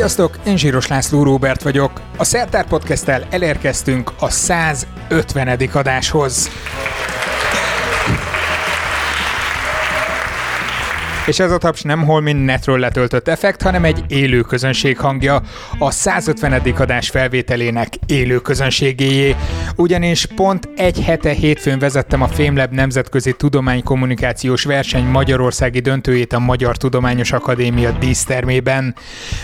Sziasztok, én Zsíros László Róbert vagyok. A Szertár Podcast-tel elérkeztünk a 150. adáshoz. És ez a taps nem holmin netről letöltött effekt, hanem egy élő közönség hangja, a 150. adás felvételének élő közönségéjé. Ugyanis pont egy hete hétfőn vezettem a Fémlab Nemzetközi Tudománykommunikációs Verseny Magyarországi döntőjét a Magyar Tudományos Akadémia dísztermében.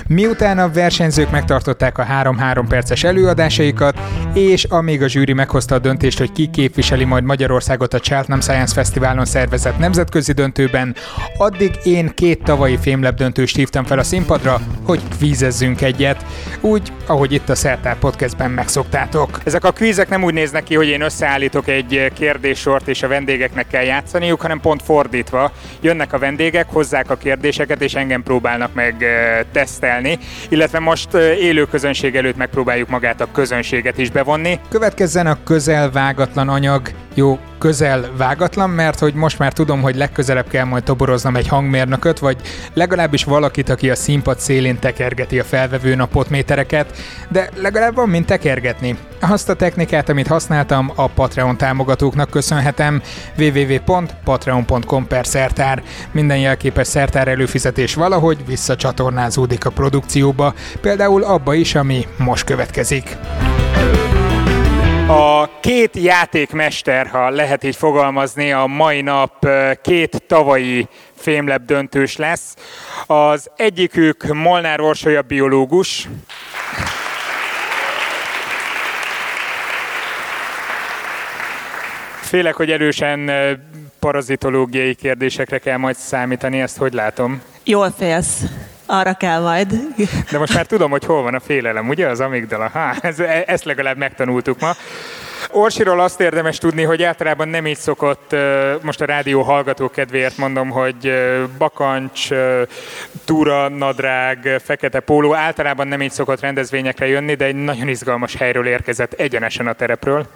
Miután a versenyzők megtartották a 3-3 perces előadásaikat, és amíg a zsűri meghozta a döntést, hogy ki képviseli majd Magyarországot a Cheltenham Science Fesztiválon szervezett nemzetközi döntőben, addig én két tavalyi Fémlab döntőst hívtam fel a színpadra, hogy kvízezzünk egyet, úgy, ahogy itt a Szertár Podcastben megszoktátok. Ezek a kvízek nem úgy néznek ki, hogy én összeállítok egy kérdéssort és a vendégeknek kell játszaniuk, hanem pont fordítva. Jönnek a vendégek, hozzák a kérdéseket, és engem próbálnak meg tesztelni, illetve most élő közönség előtt megpróbáljuk magát a közönséget is bevonni. Következzen a közel vágatlan anyag, jó, közel vágatlan, mert hogy most már tudom, hogy legközelebb kell majd toboroznom egy hangmérnököt, vagy legalábbis valakit, aki a színpad szélén tekergeti a felvevő napotmétereket, de legalább van mint tekergetni. Azt a technikát, amit használtam, a Patreon támogatóknak köszönhetem www.patreon.com per szertár. Minden jelképes szertár előfizetés valahogy visszacsatornázódik a produkcióba, például abba is, ami most következik. A két játékmester, ha lehet így fogalmazni, a mai nap két tavalyi fémlep döntős lesz. Az egyikük Molnár Orsolya biológus, Félek, hogy erősen parazitológiai kérdésekre kell majd számítani, ezt hogy látom? Jól félsz. Arra kell majd. De most már tudom, hogy hol van a félelem, ugye? Az amigdala. Ha, ez, ezt legalább megtanultuk ma. Orsiról azt érdemes tudni, hogy általában nem így szokott, most a rádió hallgató kedvéért mondom, hogy bakancs, túra, nadrág, fekete póló, általában nem így szokott rendezvényekre jönni, de egy nagyon izgalmas helyről érkezett egyenesen a terepről.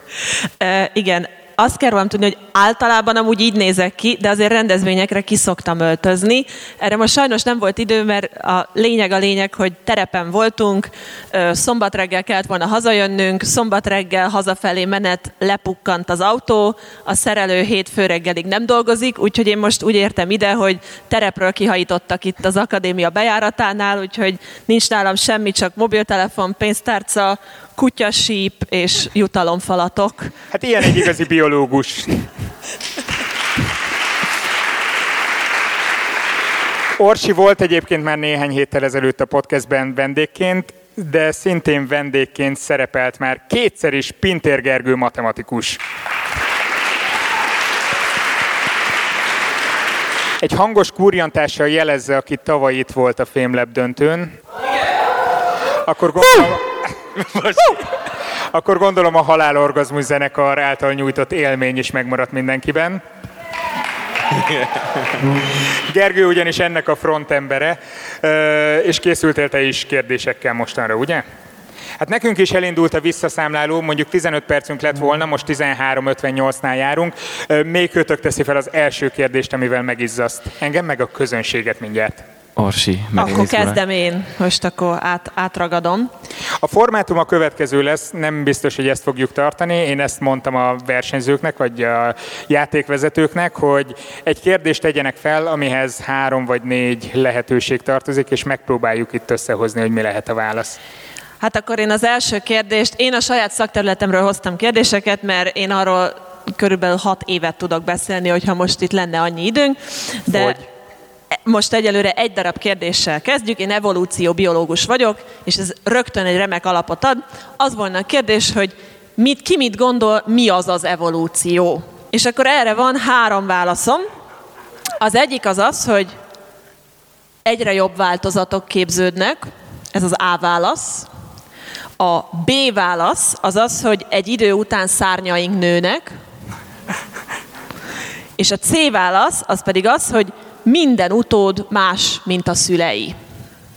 E, igen, azt kell rólam tudni, hogy általában amúgy így nézek ki, de azért rendezvényekre ki szoktam öltözni. Erre most sajnos nem volt idő, mert a lényeg a lényeg, hogy terepen voltunk, szombat reggel kellett volna hazajönnünk, szombat reggel hazafelé menet lepukkant az autó, a szerelő hétfő reggelig nem dolgozik, úgyhogy én most úgy értem ide, hogy terepről kihajítottak itt az akadémia bejáratánál, úgyhogy nincs nálam semmi, csak mobiltelefon, pénztárca, kutyasíp és jutalomfalatok. Hát ilyen egy igazi biológus. Orsi volt egyébként már néhány héttel ezelőtt a podcastben vendégként, de szintén vendégként szerepelt már kétszer is Pintér Gergő matematikus. Egy hangos kurjantással jelezze, aki tavaly itt volt a Fémlab döntőn. Akkor gondolom... Akkor gondolom a halálorgazmus zenekar által nyújtott élmény is megmaradt mindenkiben. Gergő ugyanis ennek a frontembere, és készültél te is kérdésekkel mostanra, ugye? Hát nekünk is elindult a visszaszámláló, mondjuk 15 percünk lett volna, most 13.58-nál járunk. Még kötök teszi fel az első kérdést, amivel megizzaszt. Engem meg a közönséget mindjárt. Orsi, Akkor kezdem én, most akkor át, átragadom. A formátum a következő lesz, nem biztos, hogy ezt fogjuk tartani. Én ezt mondtam a versenyzőknek, vagy a játékvezetőknek, hogy egy kérdést tegyenek fel, amihez három vagy négy lehetőség tartozik, és megpróbáljuk itt összehozni, hogy mi lehet a válasz. Hát akkor én az első kérdést, én a saját szakterületemről hoztam kérdéseket, mert én arról körülbelül hat évet tudok beszélni, hogyha most itt lenne annyi időnk. De hogy? Most egyelőre egy darab kérdéssel kezdjük. Én evolúció biológus vagyok, és ez rögtön egy remek alapot ad. Az volna a kérdés, hogy mit, ki mit gondol, mi az az evolúció. És akkor erre van három válaszom. Az egyik az az, hogy egyre jobb változatok képződnek, ez az A válasz. A B válasz az az, hogy egy idő után szárnyaink nőnek. És a C válasz az pedig az, hogy minden utód más, mint a szülei.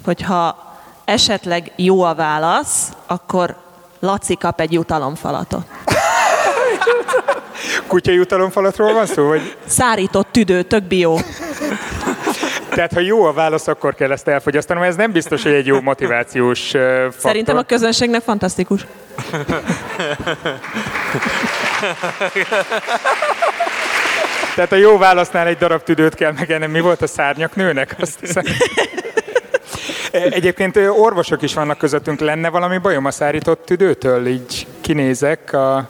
Hogyha esetleg jó a válasz, akkor Laci kap egy jutalomfalatot. Kutya jutalomfalatról van szó? Vagy? Szárított tüdő, tök bio. Tehát, ha jó a válasz, akkor kell ezt elfogyasztanom. Ez nem biztos, hogy egy jó motivációs faktor. Szerintem a közönségnek fantasztikus. Tehát a jó válasznál egy darab tüdőt kell megennem. Mi volt a szárnyak nőnek? Azt hiszem. Egyébként orvosok is vannak közöttünk. Lenne valami bajom a szárított tüdőtől? Így kinézek a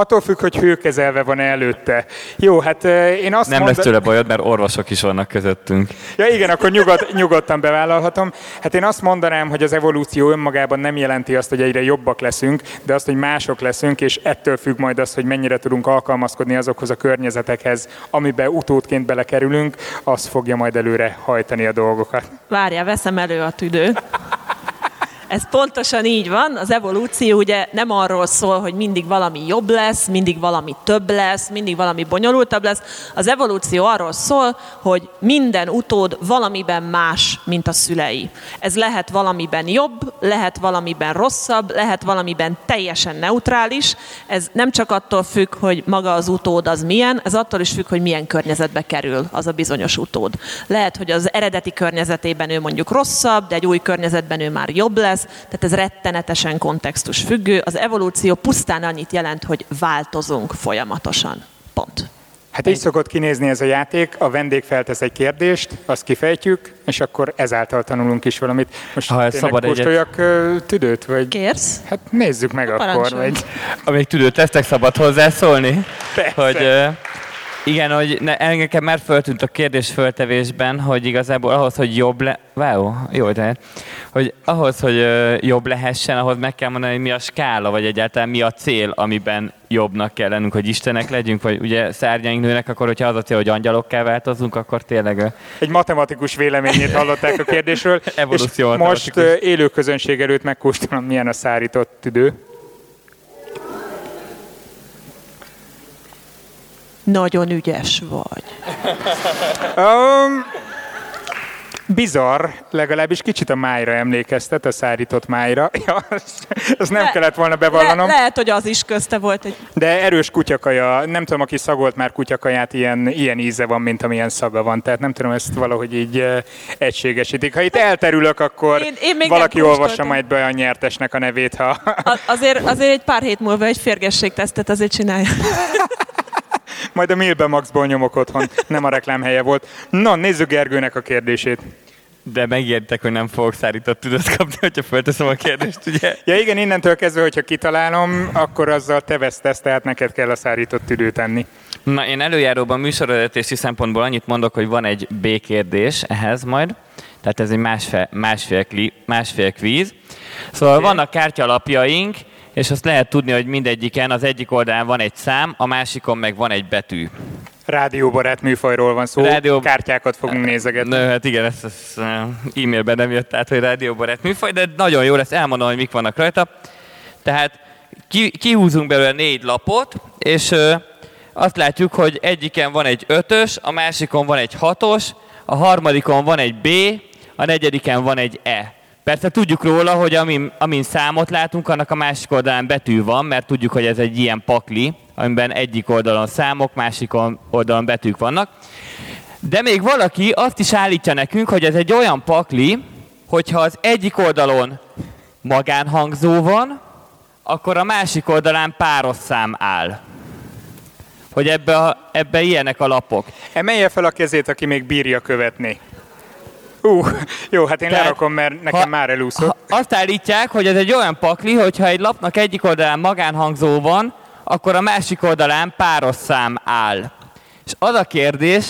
Attól függ, hogy hőkezelve van előtte. Jó, hát én azt Nem mond... lesz tőle bajod, mert orvosok is vannak közöttünk. Ja igen, akkor nyugod, nyugodtan bevállalhatom. Hát én azt mondanám, hogy az evolúció önmagában nem jelenti azt, hogy egyre jobbak leszünk, de azt, hogy mások leszünk, és ettől függ majd az, hogy mennyire tudunk alkalmazkodni azokhoz a környezetekhez, amiben utódként belekerülünk, az fogja majd előre hajtani a dolgokat. Várjál, veszem elő a tüdőt. Ez pontosan így van. Az evolúció ugye nem arról szól, hogy mindig valami jobb lesz, mindig valami több lesz, mindig valami bonyolultabb lesz. Az evolúció arról szól, hogy minden utód valamiben más, mint a szülei. Ez lehet valamiben jobb, lehet valamiben rosszabb, lehet valamiben teljesen neutrális. Ez nem csak attól függ, hogy maga az utód az milyen, ez attól is függ, hogy milyen környezetbe kerül az a bizonyos utód. Lehet, hogy az eredeti környezetében ő mondjuk rosszabb, de egy új környezetben ő már jobb lesz, lesz, tehát ez rettenetesen kontextus függő. Az evolúció pusztán annyit jelent, hogy változunk folyamatosan. Pont. Hát így szokott kinézni ez a játék, a vendég feltesz egy kérdést, azt kifejtjük, és akkor ezáltal tanulunk is valamit. Most ha ez szabad kóstoljak egyet... tüdőt, vagy... Kérsz? Hát nézzük meg Parancsolj. akkor, vagy... Amíg tüdőt tesztek, szabad hozzászólni? Persze. Hogy, igen, hogy ne, engem már föltűnt a kérdés föltevésben, hogy igazából ahhoz, hogy jobb le... Wow, jó, de hogy ahhoz, hogy jobb lehessen, ahhoz meg kell mondani, hogy mi a skála, vagy egyáltalán mi a cél, amiben jobbnak kell lennünk, hogy Istenek legyünk, vagy ugye szárnyaink nőnek, akkor hogyha az a cél, hogy angyalokká változunk, akkor tényleg... Egy matematikus véleményét hallották a kérdésről. Evolúció és most élő közönség előtt megkóstolom, milyen a szárított tüdő. Nagyon ügyes vagy. Um, bizarr, legalábbis kicsit a májra emlékeztet, a szárított májra. Ja, azt nem Le, kellett volna bevallanom. Le, lehet, hogy az is közte volt. Egy... De erős kutyakaja. Nem tudom, aki szagolt már kutyakaját, ilyen, ilyen íze van, mint amilyen szaga van. Tehát nem tudom, ezt valahogy így egységesítik. Ha itt elterülök, akkor én, én valaki olvassa majd be a nyertesnek a nevét. Ha... A, azért, azért egy pár hét múlva egy férgességtesztet azért csinálja. Majd a Milbe Maxból nyomok otthon, nem a reklámhelye volt. Na, nézzük Gergőnek a kérdését. De megértek, hogy nem fogok szárított tüdőt kapni, hogyha fölteszem a kérdést, ugye? Ja igen, innentől kezdve, hogyha kitalálom, akkor azzal te vesztesz, tehát neked kell a szárított tüdőt enni. Na, én előjáróban műsorvezetési szempontból annyit mondok, hogy van egy B kérdés ehhez majd, tehát ez egy másfél, másfél, másfél kvíz. Szóval okay. vannak kártyalapjaink, és azt lehet tudni, hogy mindegyiken az egyik oldalán van egy szám, a másikon meg van egy betű. Rádióbarát műfajról van szó, Rádió... kártyákat fogunk nézegetni. Nö, hát igen, ez, ez e-mailben nem jött át, hogy rádióbarát műfaj, de nagyon jó lesz, elmondom, hogy mik vannak rajta. Tehát ki, kihúzunk belőle négy lapot, és ö, azt látjuk, hogy egyiken van egy ötös, a másikon van egy hatos, a harmadikon van egy B, a negyediken van egy E. Persze tudjuk róla, hogy amin, amin számot látunk, annak a másik oldalán betű van, mert tudjuk, hogy ez egy ilyen pakli, amiben egyik oldalon számok, másik oldalon betűk vannak. De még valaki azt is állítja nekünk, hogy ez egy olyan pakli, hogyha az egyik oldalon magánhangzó van, akkor a másik oldalán páros szám áll. Hogy ebbe, a, ebbe ilyenek a lapok. Emelje fel a kezét, aki még bírja követni. Uh, jó, hát én Tehát, lerakom, mert nekem ha, már elúszott. Ha azt állítják, hogy ez egy olyan pakli, hogyha egy lapnak egyik oldalán magánhangzó van, akkor a másik oldalán páros szám áll. És az a kérdés,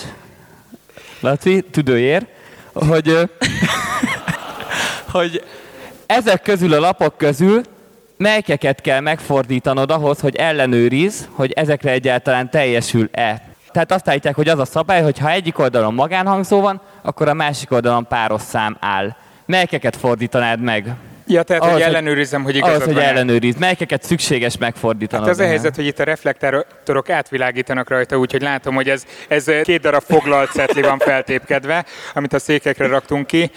Laci, tüdőér, hogy, hogy ezek közül a lapok közül melyikeket kell megfordítanod ahhoz, hogy ellenőriz, hogy ezekre egyáltalán teljesül-e. Tehát azt állítják, hogy az a szabály, hogy ha egyik oldalon magánhangzó van, akkor a másik oldalon páros szám áll. Melyikeket fordítanád meg? Ja, tehát, ahhoz, hogy ellenőrizzem, hogy igazad Ahhoz, hogy ellenőriz. Melyikeket szükséges megfordítanod? Hát az a helyzet, hogy itt a reflektorok átvilágítanak rajta, úgyhogy látom, hogy ez, ez két darab foglalt szetli van feltépkedve, amit a székekre raktunk ki.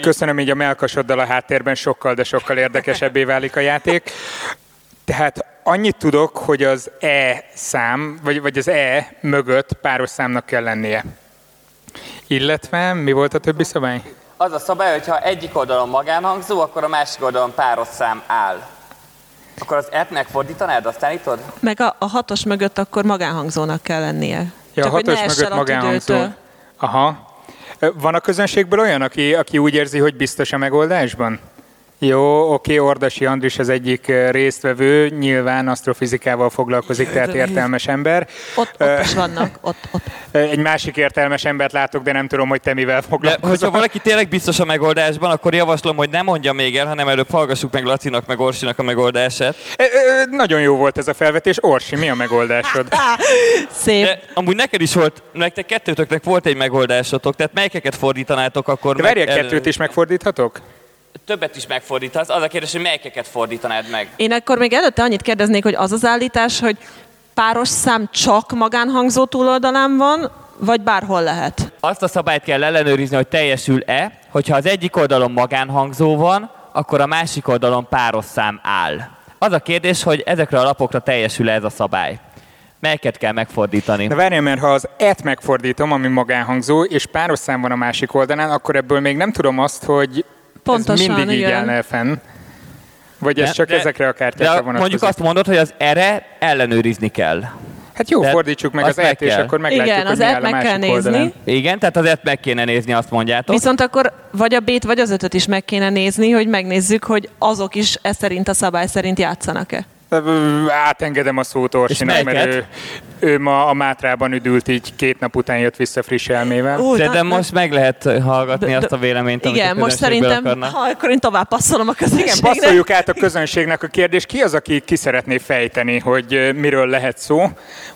Köszönöm, így a melkasoddal a háttérben sokkal, de sokkal érdekesebbé válik a játék. Tehát annyit tudok, hogy az E szám, vagy, vagy az E mögött páros számnak kell lennie. Illetve mi volt a többi szabály? Az a szabály, hogy ha egyik oldalon magánhangzó, akkor a másik oldalon páros szám áll. Akkor az app megfordítanád, azt állítod? Meg a, a hatos mögött akkor magánhangzónak kell lennie. Ja, a Csak, hogy ne hatos mögött a magánhangzó. tüdőtől. Aha. Van a közönségből olyan, aki, aki úgy érzi, hogy biztos a megoldásban? Jó, oké, Ordasi Andris az egyik ö, résztvevő, nyilván asztrofizikával foglalkozik, tehát értelmes ember. Ott, ott is vannak, ott, ott. Egy másik értelmes embert látok, de nem tudom, hogy te mivel De foglalkozol. hogyha valaki tényleg biztos a megoldásban, akkor javaslom, hogy ne mondja még el, hanem előbb hallgassuk meg Lacinak, meg Orsinak a megoldását. Ö, ö, Nagyon jó volt ez a felvetés. Orsi, mi a megoldásod? Szép. De amúgy neked is volt, nektek kettőtöknek volt egy megoldásotok, tehát melyikeket fordítanátok akkor De meg várják, elő- kettőt is megfordíthatok? Többet is megfordítasz. Az a kérdés, hogy melyikeket fordítanád meg. Én akkor még előtte annyit kérdeznék, hogy az az állítás, hogy páros szám csak magánhangzó túloldalán van, vagy bárhol lehet? Azt a szabályt kell ellenőrizni, hogy teljesül-e, hogyha az egyik oldalon magánhangzó van, akkor a másik oldalon páros szám áll. Az a kérdés, hogy ezekre a lapokra teljesül-e ez a szabály. Melyeket kell megfordítani? De várjál, mert ha az et megfordítom, ami magánhangzó, és páros szám van a másik oldalán, akkor ebből még nem tudom azt, hogy Pontosan, ez mindig így igen. állna fenn. Vagy ez csak ezekre a kártyákra de vonatkozik? mondjuk azt mondod, hogy az erre ellenőrizni kell. Hát jó, de fordítsuk meg az meg et, és akkor meglátjuk, Igen, hogy az mi et áll a meg másik kell nézni. oldalán. Igen, tehát azért meg kéne nézni, azt mondjátok. Viszont akkor vagy a B-t, vagy az ötöt is meg kéne nézni, hogy megnézzük, hogy azok is ez szerint a szabály szerint játszanak-e. Átengedem a szót Orsinak, mert ő, ő ma a Mátrában üdült, így két nap után jött vissza friss elmével. Ú, de, de na- most meg lehet hallgatni de- azt a véleményt, amit Igen, a most szerintem, akarnak. ha, akkor én tovább passzolom a Igen, közönségre. passzoljuk át a közönségnek a kérdést. Ki az, aki ki szeretné fejteni, hogy miről lehet szó?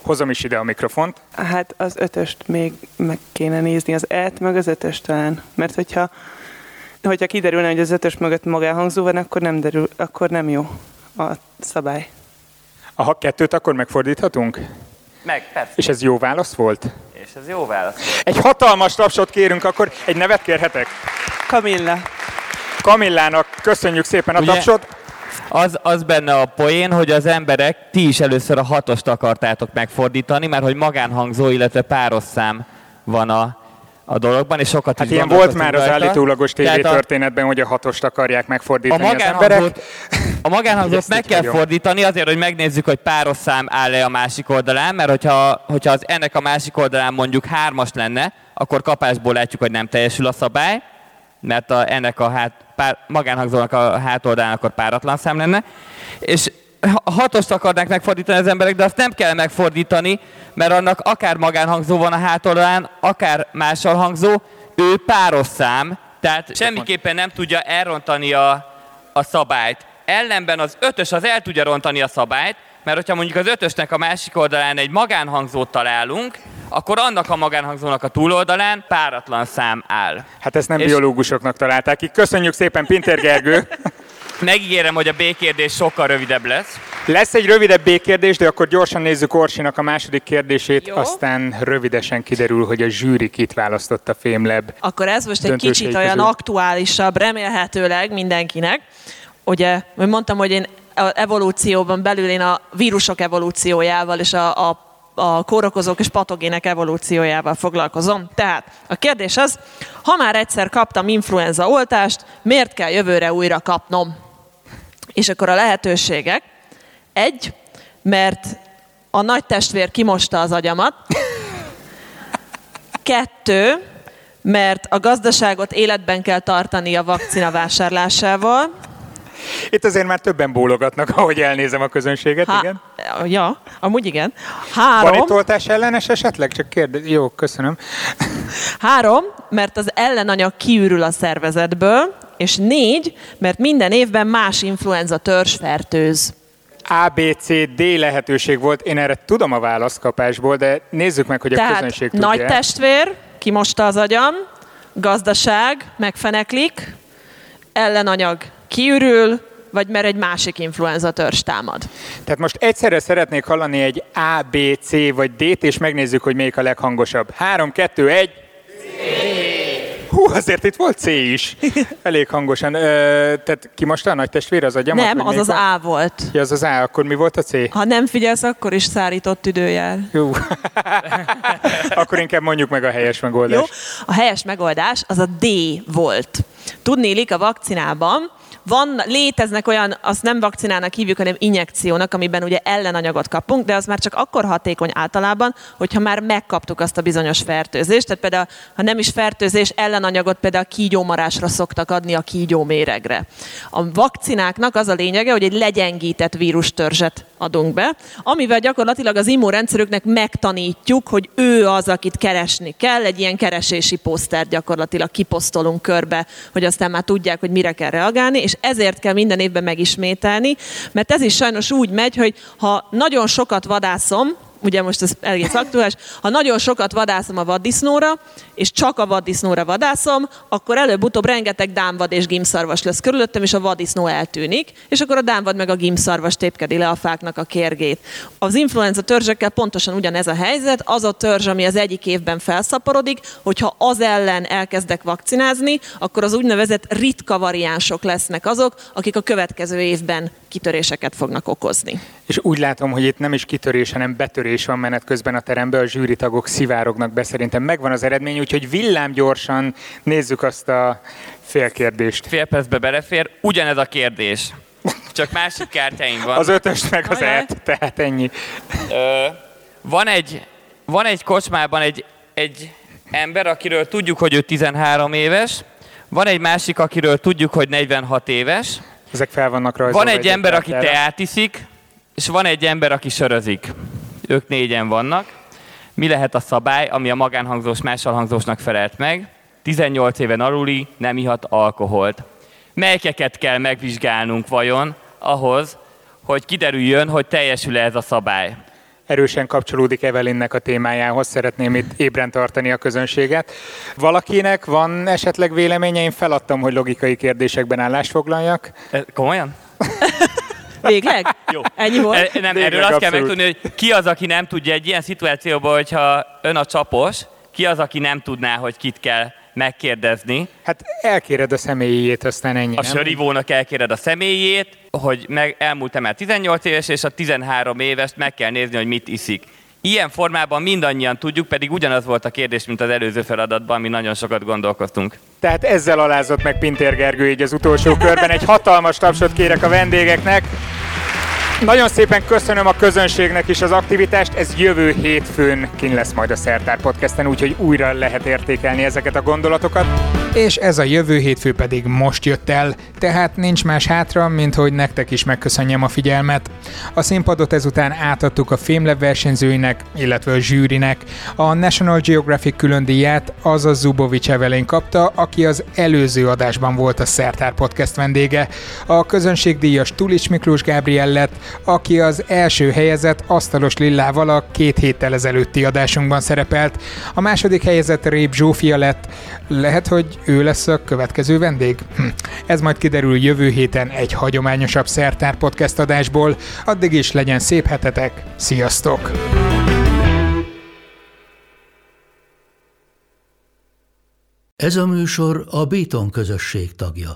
Hozom is ide a mikrofont. Hát az ötöst még meg kéne nézni, az et meg az ötöst talán. Mert hogyha, hogyha kiderülne, hogy az ötös mögött magánhangzó van, akkor nem, derül, akkor nem jó a szabály. Aha, kettőt akkor megfordíthatunk? Meg, persze. És ez jó válasz volt? És ez jó válasz. Egy hatalmas tapsot kérünk, akkor egy nevet kérhetek? Kamilla, Kamillának köszönjük szépen a Ugye- tapsot. Az, az benne a poén, hogy az emberek, ti is először a hatost akartátok megfordítani, mert hogy magánhangzó, illetve páros szám van a, a dologban, és sokat Hát is ilyen volt már az rajta. állítólagos TV Tehát a- történetben, hogy a hatost akarják A megfordítani az emberek. A magánhangzót meg kell hagyom. fordítani azért, hogy megnézzük, hogy páros szám áll-e a másik oldalán, mert hogyha, hogyha az ennek a másik oldalán mondjuk hármas lenne, akkor kapásból látjuk, hogy nem teljesül a szabály, mert a, ennek a hát, pár, magánhangzónak a hátoldalán akkor páratlan szám lenne. És a hatost akarnák megfordítani az emberek, de azt nem kell megfordítani, mert annak akár magánhangzó van a hátoldalán, akár mással hangzó, ő páros szám, tehát semmiképpen nem tudja elrontani a, a szabályt. Ellenben az ötös az el tudja rontani a szabályt, mert hogyha mondjuk az ötösnek a másik oldalán egy magánhangzót találunk, akkor annak a magánhangzónak a túloldalán páratlan szám áll. Hát ezt nem És- biológusoknak találták ki. Köszönjük szépen, Pintér Gergő. Megígérem, hogy a B kérdés sokkal rövidebb lesz. Lesz egy rövidebb B-kérdés, de akkor gyorsan nézzük Orsinak a második kérdését, Jó. aztán rövidesen kiderül, hogy a zsűri kit választott a Fémlab. Akkor ez most egy kicsit olyan közül. aktuálisabb, remélhetőleg mindenkinek. Ugye, mondtam, hogy én evolúcióban belül én a vírusok evolúciójával és a, a a kórokozók és patogének evolúciójával foglalkozom. Tehát a kérdés az, ha már egyszer kaptam influenza oltást, miért kell jövőre újra kapnom? És akkor a lehetőségek. Egy, mert a nagy testvér kimosta az agyamat. Kettő, mert a gazdaságot életben kell tartani a vakcina vásárlásával. Itt azért már többen bólogatnak, ahogy elnézem a közönséget, igen. Ja, amúgy igen. Van Három, itt oltás ellenes esetleg? Csak kérdez. Jó, köszönöm. három, mert az ellenanyag kiürül a szervezetből, és négy, mert minden évben más influenza törzs fertőz. A, B, C, D lehetőség volt. Én erre tudom a válaszkapásból, de nézzük meg, hogy a Tehát közönség nagy tudja. testvér, kimosta az agyam, gazdaság, megfeneklik, ellenanyag kiürül, vagy mert egy másik influenza törzs támad. Tehát most egyszerre szeretnék hallani egy A, B, C vagy D-t, és megnézzük, hogy melyik a leghangosabb. 3, 2, 1. Hú, azért itt volt C is. Elég hangosan. Ö, tehát ki most a nagy testvér, az a gyamat? Nem, az az van? A volt. Ja, az az A, akkor mi volt a C? Ha nem figyelsz, akkor is szárított időjel. Jó. akkor inkább mondjuk meg a helyes megoldást. Jó, a helyes megoldás az a D volt. Tudnélik, a vakcinában van, léteznek olyan, azt nem vakcinának hívjuk, hanem injekciónak, amiben ugye ellenanyagot kapunk, de az már csak akkor hatékony általában, hogyha már megkaptuk azt a bizonyos fertőzést. Tehát például, ha nem is fertőzés, ellenanyagot például a kígyómarásra szoktak adni a kígyóméregre. A vakcináknak az a lényege, hogy egy legyengített vírustörzset adunk be, amivel gyakorlatilag az immunrendszerüknek megtanítjuk, hogy ő az, akit keresni kell, egy ilyen keresési posztert gyakorlatilag kiposztolunk körbe, hogy aztán már tudják, hogy mire kell reagálni, és ezért kell minden évben megismételni, mert ez is sajnos úgy megy, hogy ha nagyon sokat vadászom, ugye most ez egész aktuális, ha nagyon sokat vadászom a vaddisznóra, és csak a vaddisznóra vadászom, akkor előbb-utóbb rengeteg dámvad és gimszarvas lesz körülöttem, és a vaddisznó eltűnik, és akkor a dámvad meg a gimszarvas tépkedi le a fáknak a kérgét. Az influenza törzsekkel pontosan ugyanez a helyzet, az a törzs, ami az egyik évben felszaporodik, hogyha az ellen elkezdek vakcinázni, akkor az úgynevezett ritka variánsok lesznek azok, akik a következő évben kitöréseket fognak okozni. És úgy látom, hogy itt nem is kitörés, hanem betörés van menet közben a teremben, a zsűritagok szivárognak be, szerintem megvan az eredmény, úgyhogy villám gyorsan nézzük azt a félkérdést. Fél percbe belefér, ugyanez a kérdés. Csak másik kártyáim van. Az ötöst meg az et, tehát ennyi. Ö, van egy, van egy kocsmában egy, egy ember, akiről tudjuk, hogy ő 13 éves, van egy másik, akiről tudjuk, hogy 46 éves. Ezek fel vannak rajzolva. Van egy, ember, aki teát iszik, és van egy ember, aki sörözik. Ők négyen vannak. Mi lehet a szabály, ami a magánhangzós másalhangzósnak felelt meg? 18 éven aluli nem ihat alkoholt. Melyikeket kell megvizsgálnunk vajon ahhoz, hogy kiderüljön, hogy teljesül-e ez a szabály? Erősen kapcsolódik Evelinnek a témájához, szeretném itt ébren tartani a közönséget. Valakinek van esetleg véleménye? Én feladtam, hogy logikai kérdésekben állást foglaljak. E, komolyan? Végleg? Jó. Ennyi volt? E, nem, Végleg, erről azt abszolút. kell megtudni, hogy ki az, aki nem tudja egy ilyen szituációban, hogyha ön a csapos, ki az, aki nem tudná, hogy kit kell megkérdezni. Hát elkéred a személyét, aztán ennyi. A sörivónak elkéred a személyét, hogy meg elmúlt már 18 éves, és a 13 éves meg kell nézni, hogy mit iszik. Ilyen formában mindannyian tudjuk, pedig ugyanaz volt a kérdés, mint az előző feladatban, mi nagyon sokat gondolkoztunk. Tehát ezzel alázott meg Pintér Gergő így az utolsó körben. Egy hatalmas tapsot kérek a vendégeknek. Nagyon szépen köszönöm a közönségnek is az aktivitást, ez jövő hétfőn kin lesz majd a Szertár Podcasten, úgyhogy újra lehet értékelni ezeket a gondolatokat. És ez a jövő hétfő pedig most jött el, tehát nincs más hátra, mint hogy nektek is megköszönjem a figyelmet. A színpadot ezután átadtuk a Fémlab versenyzőinek, illetve a zsűrinek. A National Geographic külön díját az a Zubovics Evelén kapta, aki az előző adásban volt a Szertár Podcast vendége. A közönségdíjas Tulics Miklós Gábriel lett, aki az első helyezett Asztalos Lillával a két héttel ezelőtti adásunkban szerepelt. A második helyezett Rép Zsófia lett. Lehet, ő lesz a következő vendég? Hm. Ez majd kiderül jövő héten egy hagyományosabb Szertár podcast adásból. Addig is legyen szép hetetek. Sziasztok! Ez a műsor a Béton közösség tagja.